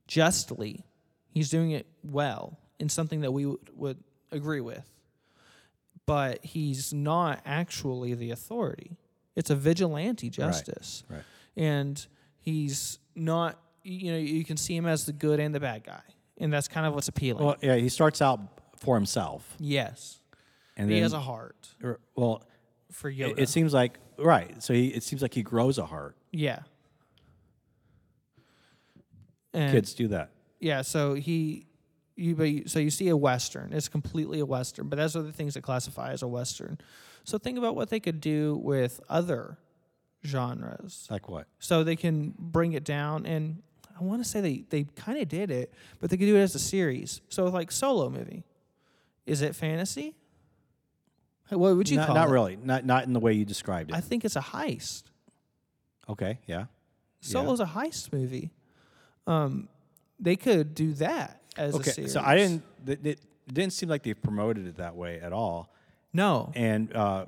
justly. He's doing it well in something that we would, would agree with, but he's not actually the authority. It's a vigilante justice, right. and he's not. You know, you can see him as the good and the bad guy, and that's kind of what's appealing. Well, yeah, he starts out for himself, yes, and he then has a heart or- well, for it, Yoda. it seems like right. So he, it seems like he grows a heart Yeah. And Kids do that. Yeah, so he, you, but you, so you see a western. It's completely a western, but that's other things that classify as a western. So think about what they could do with other genres. Like what? So they can bring it down, and I want to say they they kind of did it, but they could do it as a series. So like solo movie, is it fantasy? What would you not, call not it? really. Not not in the way you described it. I think it's a heist. okay. Yeah. Solo's a heist movie. Um, they could do that as a Okay. series. So I didn't. It, it didn't seem like they promoted it that way at all, No, and uh,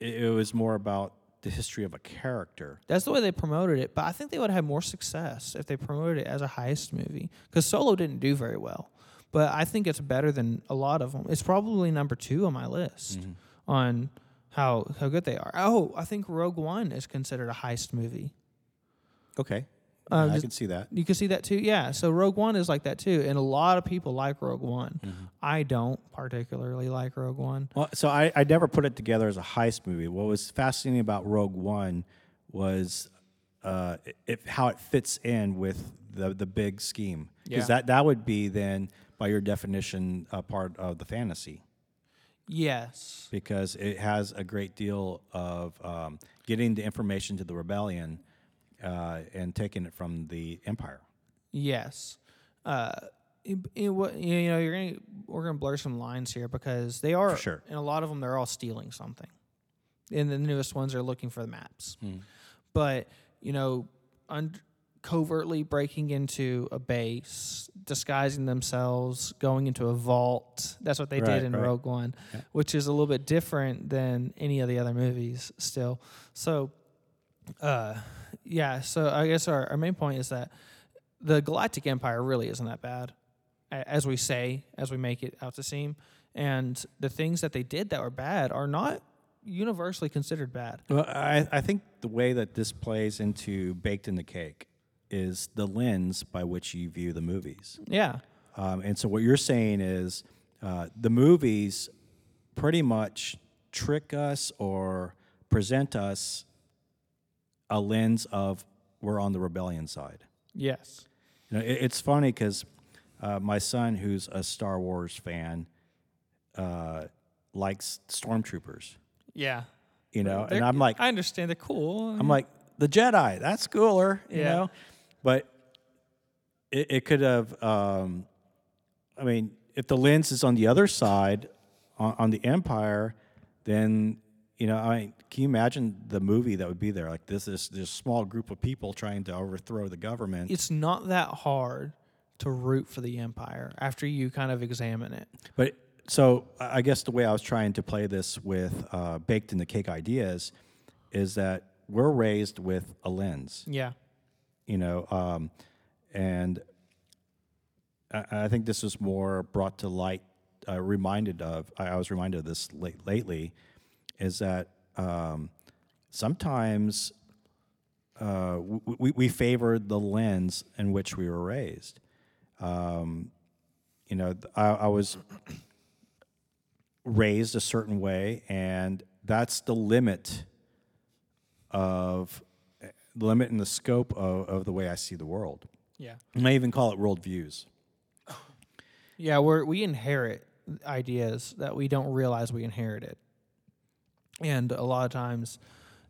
it, it was more about the history of a character. That's the way they promoted it, but I think they would have more success if they promoted it as a heist movie because Solo didn't do very well. But I think it's better than a lot of them. It's probably number two on my list mm-hmm. on how how good they are. Oh, I think Rogue One is considered a heist movie. Okay. Uh, yeah, I just- can see that. You can see that too. Yeah. So Rogue One is like that too, and a lot of people like Rogue One. Mm-hmm. I don't particularly like Rogue One. Well, so I, I never put it together as a heist movie. What was fascinating about Rogue One was uh, if how it fits in with the the big scheme. Because Yeah. that that would be then, by your definition, a part of the fantasy. Yes. Because it has a great deal of um, getting the information to the rebellion uh, and taking it from the empire. Yes. Uh, it, it, you know, you're gonna we're gonna blur some lines here because they are, sure. and a lot of them they're all stealing something. And the newest ones are looking for the maps, Hmm. but you know, un- covertly breaking into a base, disguising themselves, going into a vault. That's what they Right, did in right. Rogue One, Yeah. which is a little bit different than any of the other movies. Still, so uh, yeah. So I guess our, our main point is that the Galactic Empire really isn't that bad, as we say, as we make it out to seem. And the things that they did that were bad are not universally considered bad. Well, I, I think the way that this plays into baked in the cake is the lens by which you view the movies. Yeah. Um, and so what you're saying is uh, the movies pretty much trick us or present us a lens of we're on the rebellion side. Yes. You know, it, it's funny because uh, my son, who's a Star Wars fan, uh, likes stormtroopers. Yeah. You know, They're- and I'm like, I understand. They're cool. I'm like the Jedi. That's cooler, you Yeah. know. But it, it could have. Um, I mean, if the lens is on the other side, on, on the Empire, then you know. I mean, can you imagine the movie that would be there? Like this is this small group of people trying to overthrow the government. it's not that hard to root for the Empire after you kind of examine it. But so I guess the way I was trying to play this with uh, baked in the cake ideas is that we're raised with a lens. Yeah. You know um, and I, I think this was more brought to light uh, reminded of I, I was reminded of this late, lately is that um, sometimes uh, we, we favor the lens in which we were raised. Um, you know I, I was raised a certain way and that's the limit of limit and the scope of, of the way I see the world. Yeah. I may even call it worldviews. [LAUGHS] Yeah, we're we inherit ideas that we don't realize we inherited, and a lot of times,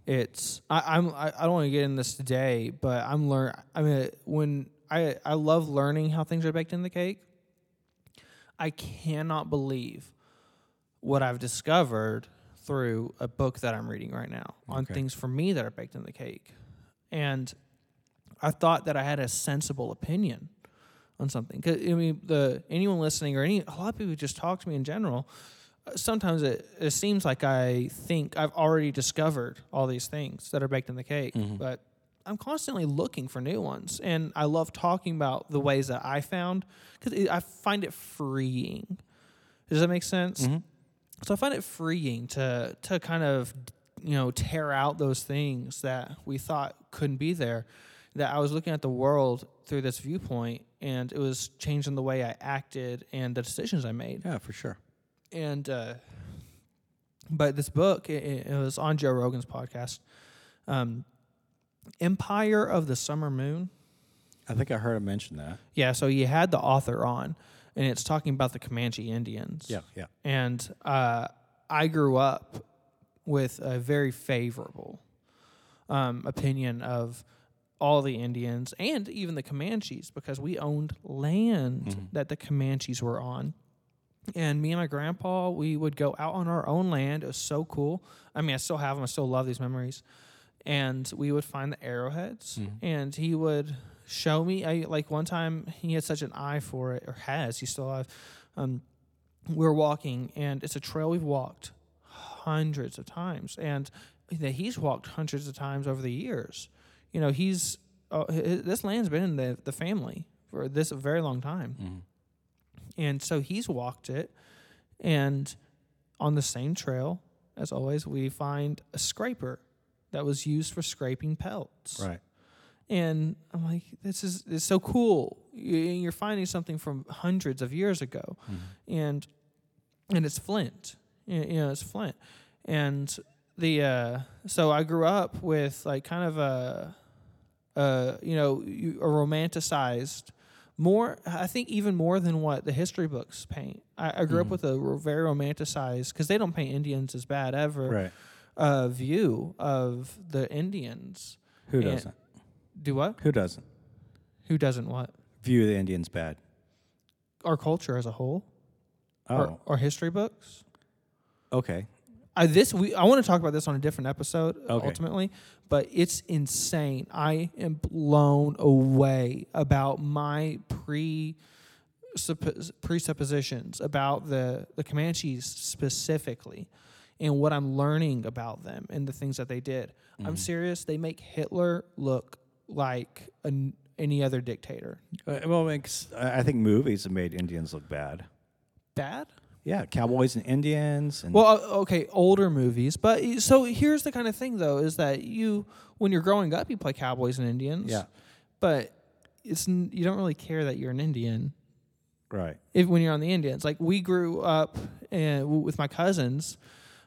it's I, I'm I, I don't want to get in this today, but I'm learn. I mean, when I I love learning how things are baked in the cake. I cannot believe what I've discovered through a book that I'm reading right now on Okay. things for me that are baked in the cake, and I thought that I had a sensible opinion on something. 'Cause, I mean, the anyone listening or any a lot of people just talk to me in general. uh, Sometimes it, it seems like I think I've already discovered all these things that are baked in the cake, but I'm constantly looking for new ones, and I love talking about the ways that I found because I find it freeing. Does that make sense? So I find it freeing to to kind of you know tear out those things that we thought couldn't be there. That I was looking at the world through this viewpoint, and it was changing the way I acted and the decisions I made. Yeah, for sure. And uh, but this book, it, it was on Joe Rogan's podcast. Um, Empire of the Summer Moon. I think I heard him mention that. Yeah, so you had the author on, and it's talking about the Comanche Indians. Yeah, yeah. And uh, I grew up with a very favorable um, opinion of all the Indians and even the Comanches because we owned land that the Comanches were on. And me and my grandpa, we would go out on our own land. It was so cool. I mean, I still have them. I still love these memories. And we would find the arrowheads, and he would show me. I like one time he had such an eye for it, or has. He still have. Um, we were walking, and it's a trail we've walked hundreds of times, and that he's walked hundreds of times over the years. You know, he's uh, hi- hi- this land's been in the the family for this a very long time, and so he's walked it, and on the same trail as always, we find a scraper that was used for scraping pelts Right. and I'm like, this is it's so cool. You- You're finding something from hundreds of years ago, and and it's flint. You know, it's flint, and the uh, so I grew up with like kind of a, a you know a romanticized more I think even more than what the history books paint. I, I grew up with a very romanticized because they don't paint Indians as bad ever. Right. Uh, view of the Indians. Who And- doesn't? Do what? Who doesn't? Who doesn't what? View the Indians bad. Our culture as a whole, Oh, or, or history books. Okay. I this we I want to talk about this on a different episode Okay. ultimately, but it's insane. I am blown away about my pre presuppositions about the the Comanches specifically and what I'm learning about them and the things that they did. I'm serious. They make Hitler look like an, any other dictator. Uh, well, makes, I think movies have made Indians look bad. Bad? Yeah, cowboys and Indians. And Well, uh, okay, older movies, but so here's the kind of thing though is that you when you're growing up you play cowboys and Indians. Yeah. But it's you don't really care that you're an Indian right. if when you're on the Indians. Like we grew up and with my cousins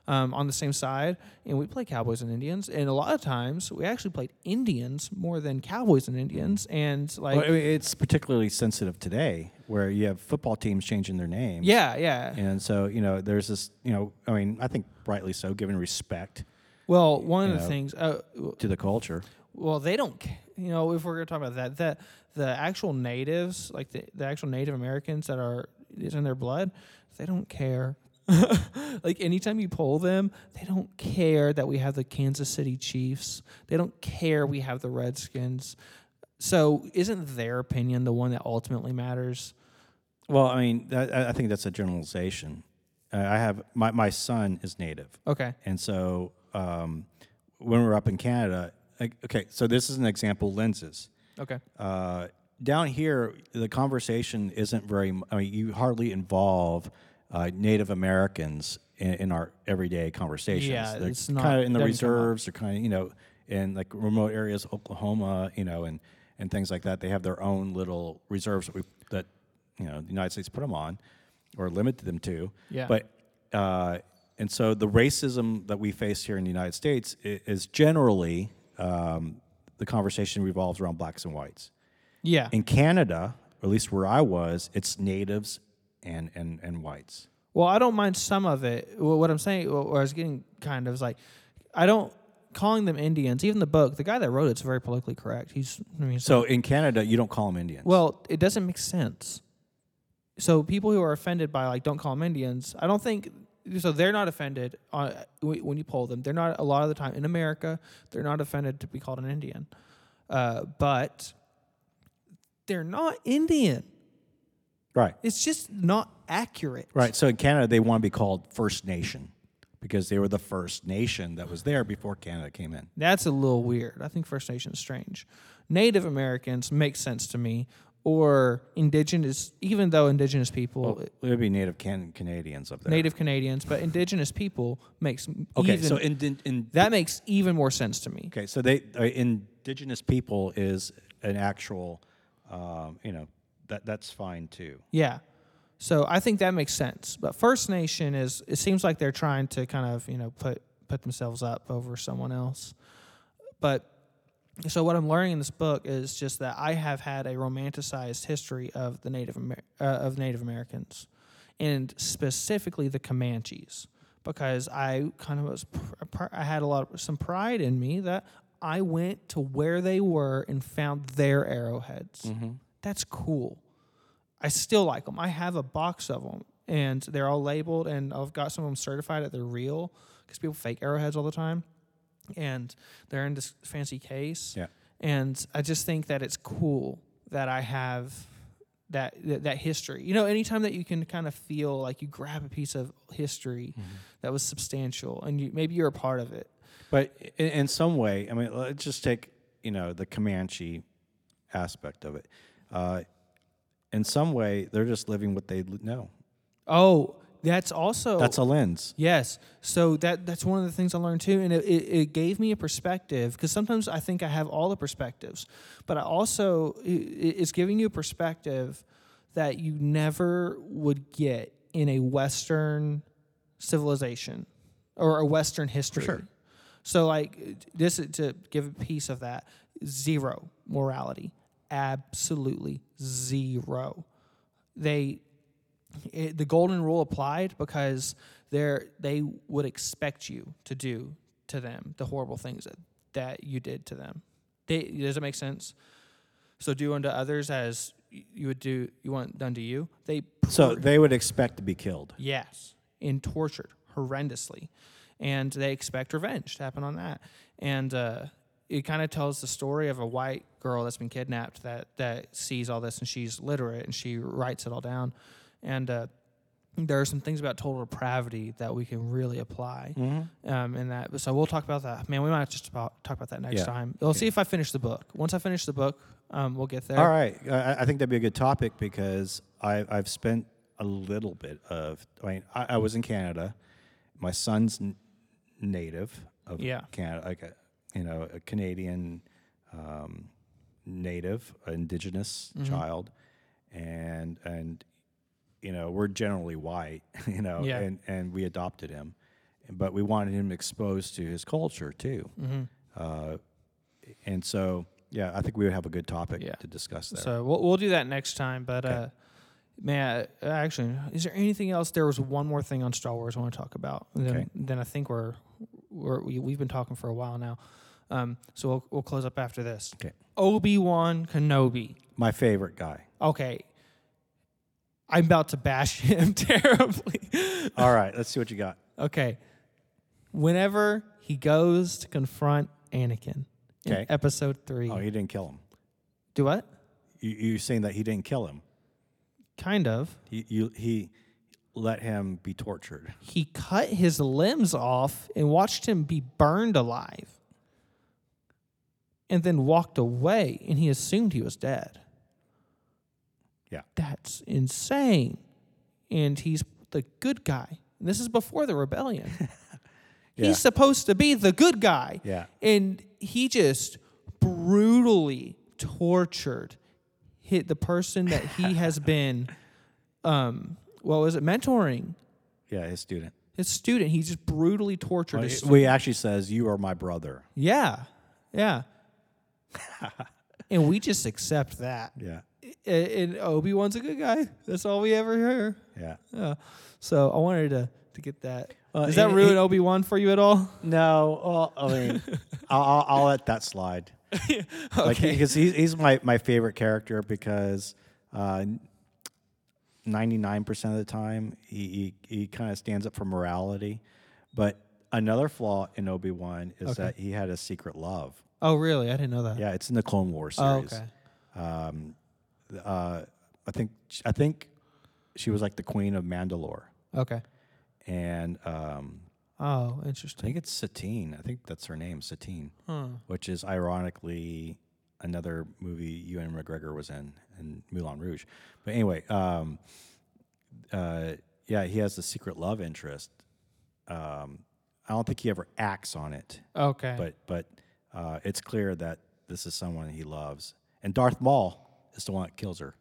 um, on the same side, and we played cowboys and Indians, and a lot of times we actually played Indians more than cowboys and Indians, and like Well, it's particularly sensitive today, where you have football teams changing their names. yeah, yeah. And so, you know, there's this, you know, I mean, I think rightly so, given respect Well, one of the things. Uh, to the culture. Well, they don't. You know, if we're going to talk about that, the the actual natives, like the, the actual Native Americans that are is in their blood, they don't care. [LAUGHS] like anytime you poll them, they don't care that we have the Kansas City Chiefs. They don't care we have the Redskins. So, isn't their opinion the one that ultimately matters? Well, I mean, that, I I think that's a generalization. Uh, I have my, my son is native. Okay. And so um, when we were up in Canada, like, okay, so this is an example lenses. Okay. Uh, down here, the conversation isn't very, I mean, you hardly involve uh, Native Americans in, in our everyday conversations. Yeah, They're it's not- kind of in the doesn't come up. reserves, they're kind of, you know, in like remote areas, Oklahoma, you know, and, and things like that. They have their own little reserves that, we, that you know, the United States put them on or limited them to. Yeah. But uh, and so the racism that we face here in the United States is generally um, the conversation revolves around blacks and whites. Yeah. In Canada, or at least where I was, it's natives and and and whites. Well, I don't mind some of it. Well, What I'm saying, what I was getting kind of is like, I don't calling them Indians. Even the book, the guy that wrote it's very politically correct. He's, I mean, So in Canada, you don't call them Indians. well, it doesn't make sense. So people who are offended by like don't call them Indians, I don't think so. They're not offended on, when you poll them. They're not a lot of the time in America. They're not offended to be called an Indian, uh, but they're not Indian. right, It's just not accurate. right. So in Canada, they want to be called First Nation because they were the first nation that was there before Canada came in. That's a little weird. I think First Nation is strange. Native Americans make sense to me, or indigenous, even though indigenous people, Well, it would be Native can- Canadians up there. Native Canadians, but indigenous people makes Okay, even, so in, in, in that makes even more sense to me. Okay, so they uh, indigenous people is an actual, um, you know, that that's fine too. Yeah. So I think that makes sense. But First Nation is it seems like they're trying to kind of, you know, put put themselves up over someone else. But so what I'm learning in this book is just that I have had a romanticized history of the Native Amer- uh, of Native Americans, and specifically the Comanches, because I kind of was pr- pr- I had a lot of some pride in me that I went to where they were and found their arrowheads. That's cool. I still like them. I have a box of them, and they're all labeled, and I've got some of them certified that they're real because people fake arrowheads all the time, and they're in this fancy case. Yeah. And I just think that it's cool that I have that that, that history. You know, anytime that you can kind of feel like you grab a piece of history that was substantial, and you maybe you're a part of it. But in, in some way, I mean, let's just take you know the Comanche aspect of it. Uh, in some way, they're just living what they know. Oh, that's also That's a lens. Yes. So that that's one of the things I learned too, and it, it, it gave me a perspective because sometimes I think I have all the perspectives, but I also it, it's giving you a perspective that you never would get in a Western civilization or a Western history. sure. So like this is to give a piece of that zero morality, absolutely zero. They it, the golden rule applied because they're they would expect you to do to them the horrible things that, that you did to them. They, does it make sense? So do unto others as you would do you want done to you. They So they would expect to be killed. Yes, and tortured horrendously, and they expect revenge to happen on that. And uh, it kind of tells the story of a white girl that's been kidnapped that that sees all this, and she's literate, and she writes it all down. And uh, there are some things about total depravity that we can really apply. Um, in that, so we'll talk about that. Man, we might just about talk about that next Yeah. time. We'll see if I finish the book. Once I finish the book, um, we'll get there. All right, I, I think that'd be a good topic because I, I've spent a little bit of. I mean, I, I was in Canada. My son's n- native of Yeah. Canada, like a you know a Canadian um, native, indigenous Mm-hmm. child, and and you know we're generally white, [LAUGHS] you know, Yeah. and and we adopted him, but we wanted him exposed to his culture too. Mm-hmm. Uh, and so, yeah, I think we would have a good topic Yeah. to discuss there. So we'll we'll do that next time. But Okay. uh, man, uh, actually, is there anything else? There was one more thing on Star Wars I want to talk about. Then, Okay. then I think we're, we're we, we've been talking for a while now. Um, so we'll we'll close up after this. Okay. Obi Wan Kenobi. My favorite guy. Okay. I'm about to bash [LAUGHS] him terribly. All right, let's see what you got. okay. Whenever he goes to confront Anakin Okay. in episode three. Oh, he didn't kill him. Do what? You, you're saying that he didn't kill him. Kind of. He, you, he let him be tortured. he cut his limbs off and watched him be burned alive and then walked away and he assumed he was dead. Yeah. That's insane. And he's the good guy. And this is before the rebellion. [LAUGHS] Yeah. He's supposed to be the good guy. Yeah. And he just brutally tortured hit the person that he has [LAUGHS] been um what was it mentoring Yeah, his student. his student. He just brutally tortured Well, his student. well, he actually says, "You are my brother." Yeah, yeah. [LAUGHS] and we just accept that. Yeah, And, and Obi Wan's a good guy. That's all we ever hear. yeah. Yeah. So I wanted to to get that. Uh, Does that he- ruin Obi Wan for you at all? No, well, I mean, [LAUGHS] I'll, I'll, I'll let that slide. [LAUGHS] Like, Okay. because he's, he's my, my favorite character because uh, 99% of the time he, he, he kind of stands up for morality. But another flaw in Obi Wan is Okay. that he had a secret love. Oh, really? I didn't know that. Yeah, it's in the Clone Wars Oh, series. okay. Um, uh, I think I think she was like the queen of Mandalore, Okay. and um, Oh, interesting. I interesting. think it's Satine. I think that's her name, Satine, Huh. which is ironically another movie Ewan McGregor was in, in Moulin Rouge. But anyway, um, uh, yeah, he has the secret love interest. Um, I don't think he ever acts on it, Okay. but but uh, it's clear that this is someone he loves. And Darth Maul is the one that kills her.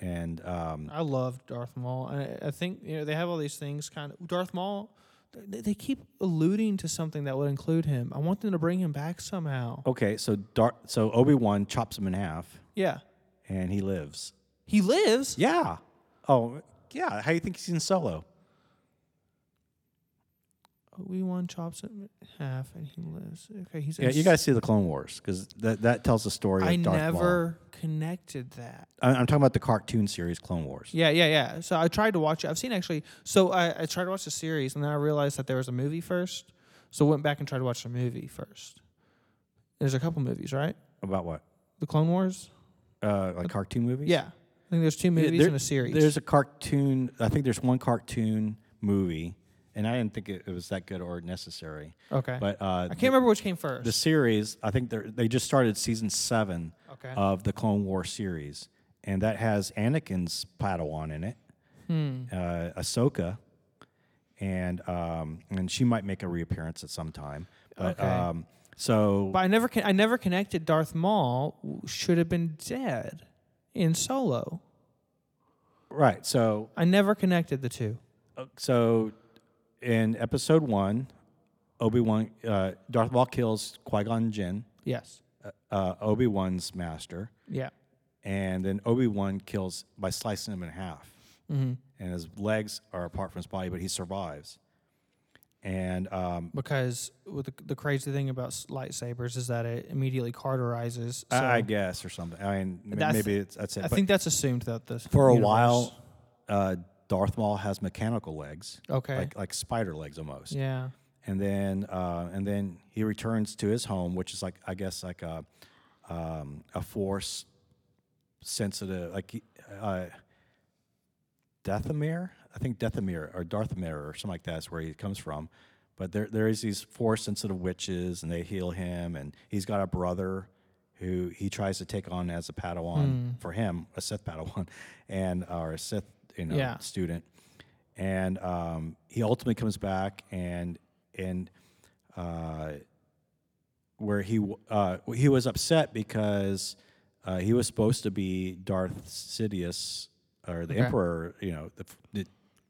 And um, I love Darth Maul. I, I think you know they have all these things kind of Darth Maul. They they keep alluding to something that would include him. I want them to bring him back somehow. Okay, so Dar- so Obi Wan chops him in half, Yeah. and he lives. He lives. Yeah. Oh, yeah. How do you think he's in Solo? Obi Wan chops it in half and he lives. Okay, he's. Yeah, you s- guys see the Clone Wars because that that tells the story. I of Darth Maul. never connected that. I- I'm talking about the cartoon series Clone Wars. Yeah, yeah, yeah. So I tried to watch it. I've seen actually. So I, I tried to watch the series, and then I realized that there was a movie first. So I went back and tried to watch the movie first. There's a couple movies, right? About what? The Clone Wars. Uh, like cartoon movies? Yeah, I think there's two Yeah, movies there- and a series. There's a cartoon. I think there's one cartoon movie, and I didn't think it, it was that good or necessary. okay. But uh, I can't remember which came first. the series. I think they they just started season seven Okay. of the Clone War series, and that has Anakin's Padawan in it, Hmm. uh, Ahsoka, and um, and she might make a reappearance at some time. But, Okay. Um, so But I never, con- I never connected. Darth Maul should have been dead in Solo. right. So I never connected the two. Uh, so in episode one, Obi Wan, uh, Darth Maul kills Qui Gon Jinn, Yes. uh, uh, Obi Wan's master, Yeah. and then Obi Wan kills by slicing him in half, hmm and his legs are apart from his body, but he survives. And um, Because with the, the crazy thing about lightsabers is that it immediately cauterizes. So I, I guess or something. I mean, maybe it's, that's it. I think that's assumed that the for a universe- while, uh, Darth Maul has mechanical legs, Okay. like like spider legs almost. yeah. and then uh, and then he returns to his home, which is like I guess like a um, a force sensitive, like uh, Dathomir. I think Dathomir or Darthamir or something like that is where he comes from. But there there is these force sensitive witches, and they heal him, and he's got a brother who he tries to take on as a Padawan for him, a Sith Padawan, [LAUGHS] and or a Sith you know Yeah. student, and um, he ultimately comes back and and uh, where he uh, he was upset because uh, he was supposed to be Darth Sidious or the Okay. Emperor, you know, the, the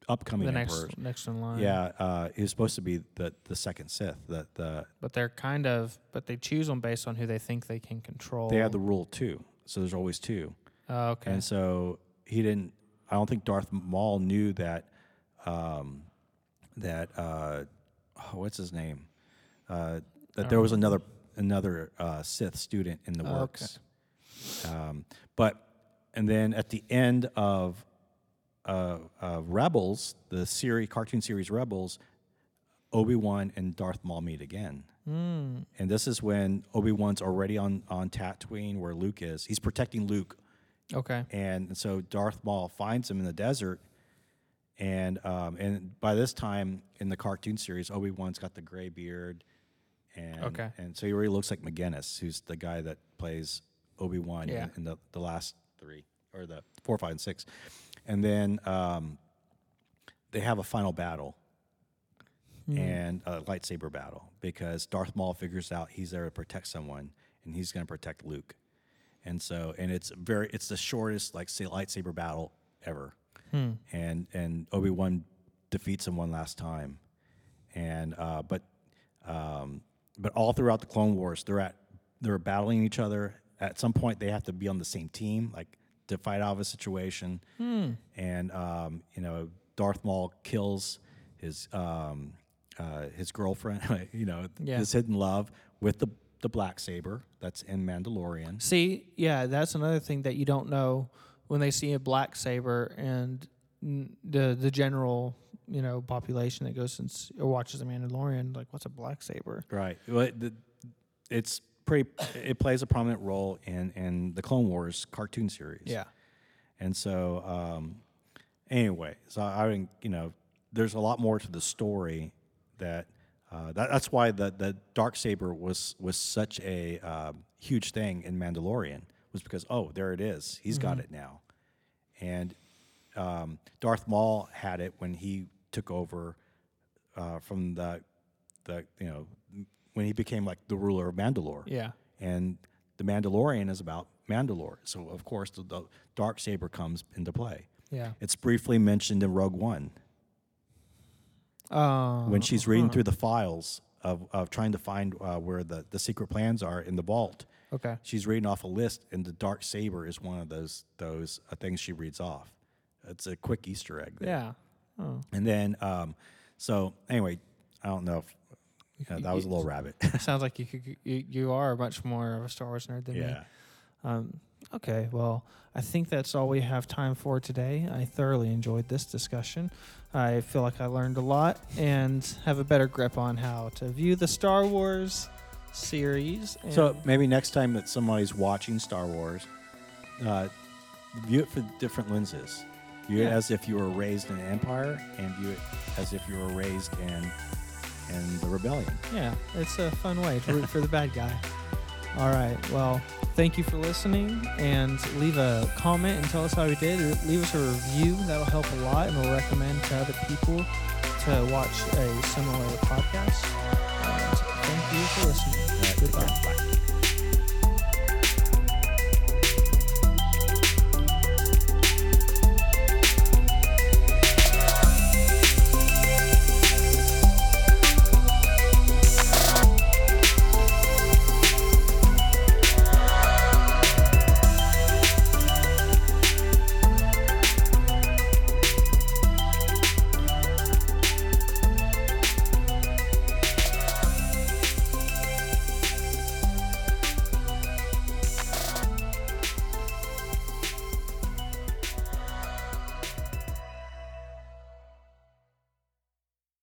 upcoming The next emperor. next in line. Yeah, uh, he was supposed to be the the second Sith. The the But they're kind of, but they choose them based on who they think they can control. they have the rule two, so there's always two. Oh, okay. And so he didn't. I don't think Darth Maul knew that. Um, that uh, oh, what's his name? Uh, that there was another another uh, Sith student in the Oh, okay. works. Um, but and then at the end of uh, uh, Rebels, the series cartoon series Rebels, Obi Wan and Darth Maul meet again. Mm. And this is when Obi Wan's already on on Tatooine, where Luke is. He's protecting Luke Okay. and so Darth Maul finds him in the desert, and um, and by this time in the cartoon series, Obi Wan's got the gray beard, and Okay. and so he really looks like McGinnis, who's the guy that plays Obi Wan Yeah. in, in the the last three or the four, five, and six, and then um, they have a final battle. And a lightsaber battle because Darth Maul figures out he's there to protect someone and he's going to protect Luke and so and it's very it's the shortest like say lightsaber battle ever. And and obi-wan defeats him one last time. And uh but um but all throughout the clone wars they're at they're battling each other. At some point they have to be on the same team like to fight out of a situation. And um you know darth maul kills his um uh his girlfriend [LAUGHS] you know Yeah. his hidden love with the the black saber that's in Mandalorian. See, yeah, that's another thing that you don't know when they see a black saber and the the general you know population that goes and or watches the Mandalorian. Like, what's a black saber? Right. Well, it, the, it's pretty. It plays a prominent role in in the Clone Wars cartoon series. Yeah. And so, um, anyway, so I you know, there's a lot more to the story that. Uh, that, that's why the the dark saber was was such a um, huge thing in Mandalorian was because oh there it is he's got it now, and um, Darth Maul had it when he took over uh, from the the you know when he became like the ruler of Mandalore Yeah. and the Mandalorian is about Mandalore. So of course the, the dark saber comes into play. Yeah. It's briefly mentioned in Rogue One. Oh, when she's reading through the files of, of trying to find uh, where the, the secret plans are in the vault. Okay. She's reading off a list, and the dark saber is one of those those uh, things she reads off. It's a quick Easter egg. There. Yeah. Oh. And then, um, so anyway, I don't know if yeah, that was a little rabbit. [LAUGHS] Sounds like you, could, you you are much more of a Star Wars nerd than me. yeah. Um, okay, well, I think that's all we have time for today. I thoroughly enjoyed this discussion. I feel like I learned a lot and have a better grip on how to view the Star Wars series. And So maybe next time that somebody's watching Star Wars, uh, view it for different lenses. View it as if you were raised in empire, and view it as if you were raised in in the rebellion. yeah, it's a fun way to root for the bad guy. [LAUGHS] All right, well, thank you for listening and leave a comment and tell us how we did. Leave us a review, that'll help a lot, and we'll recommend to other people to watch a similar podcast. And thank you for listening. Right, Goodbye.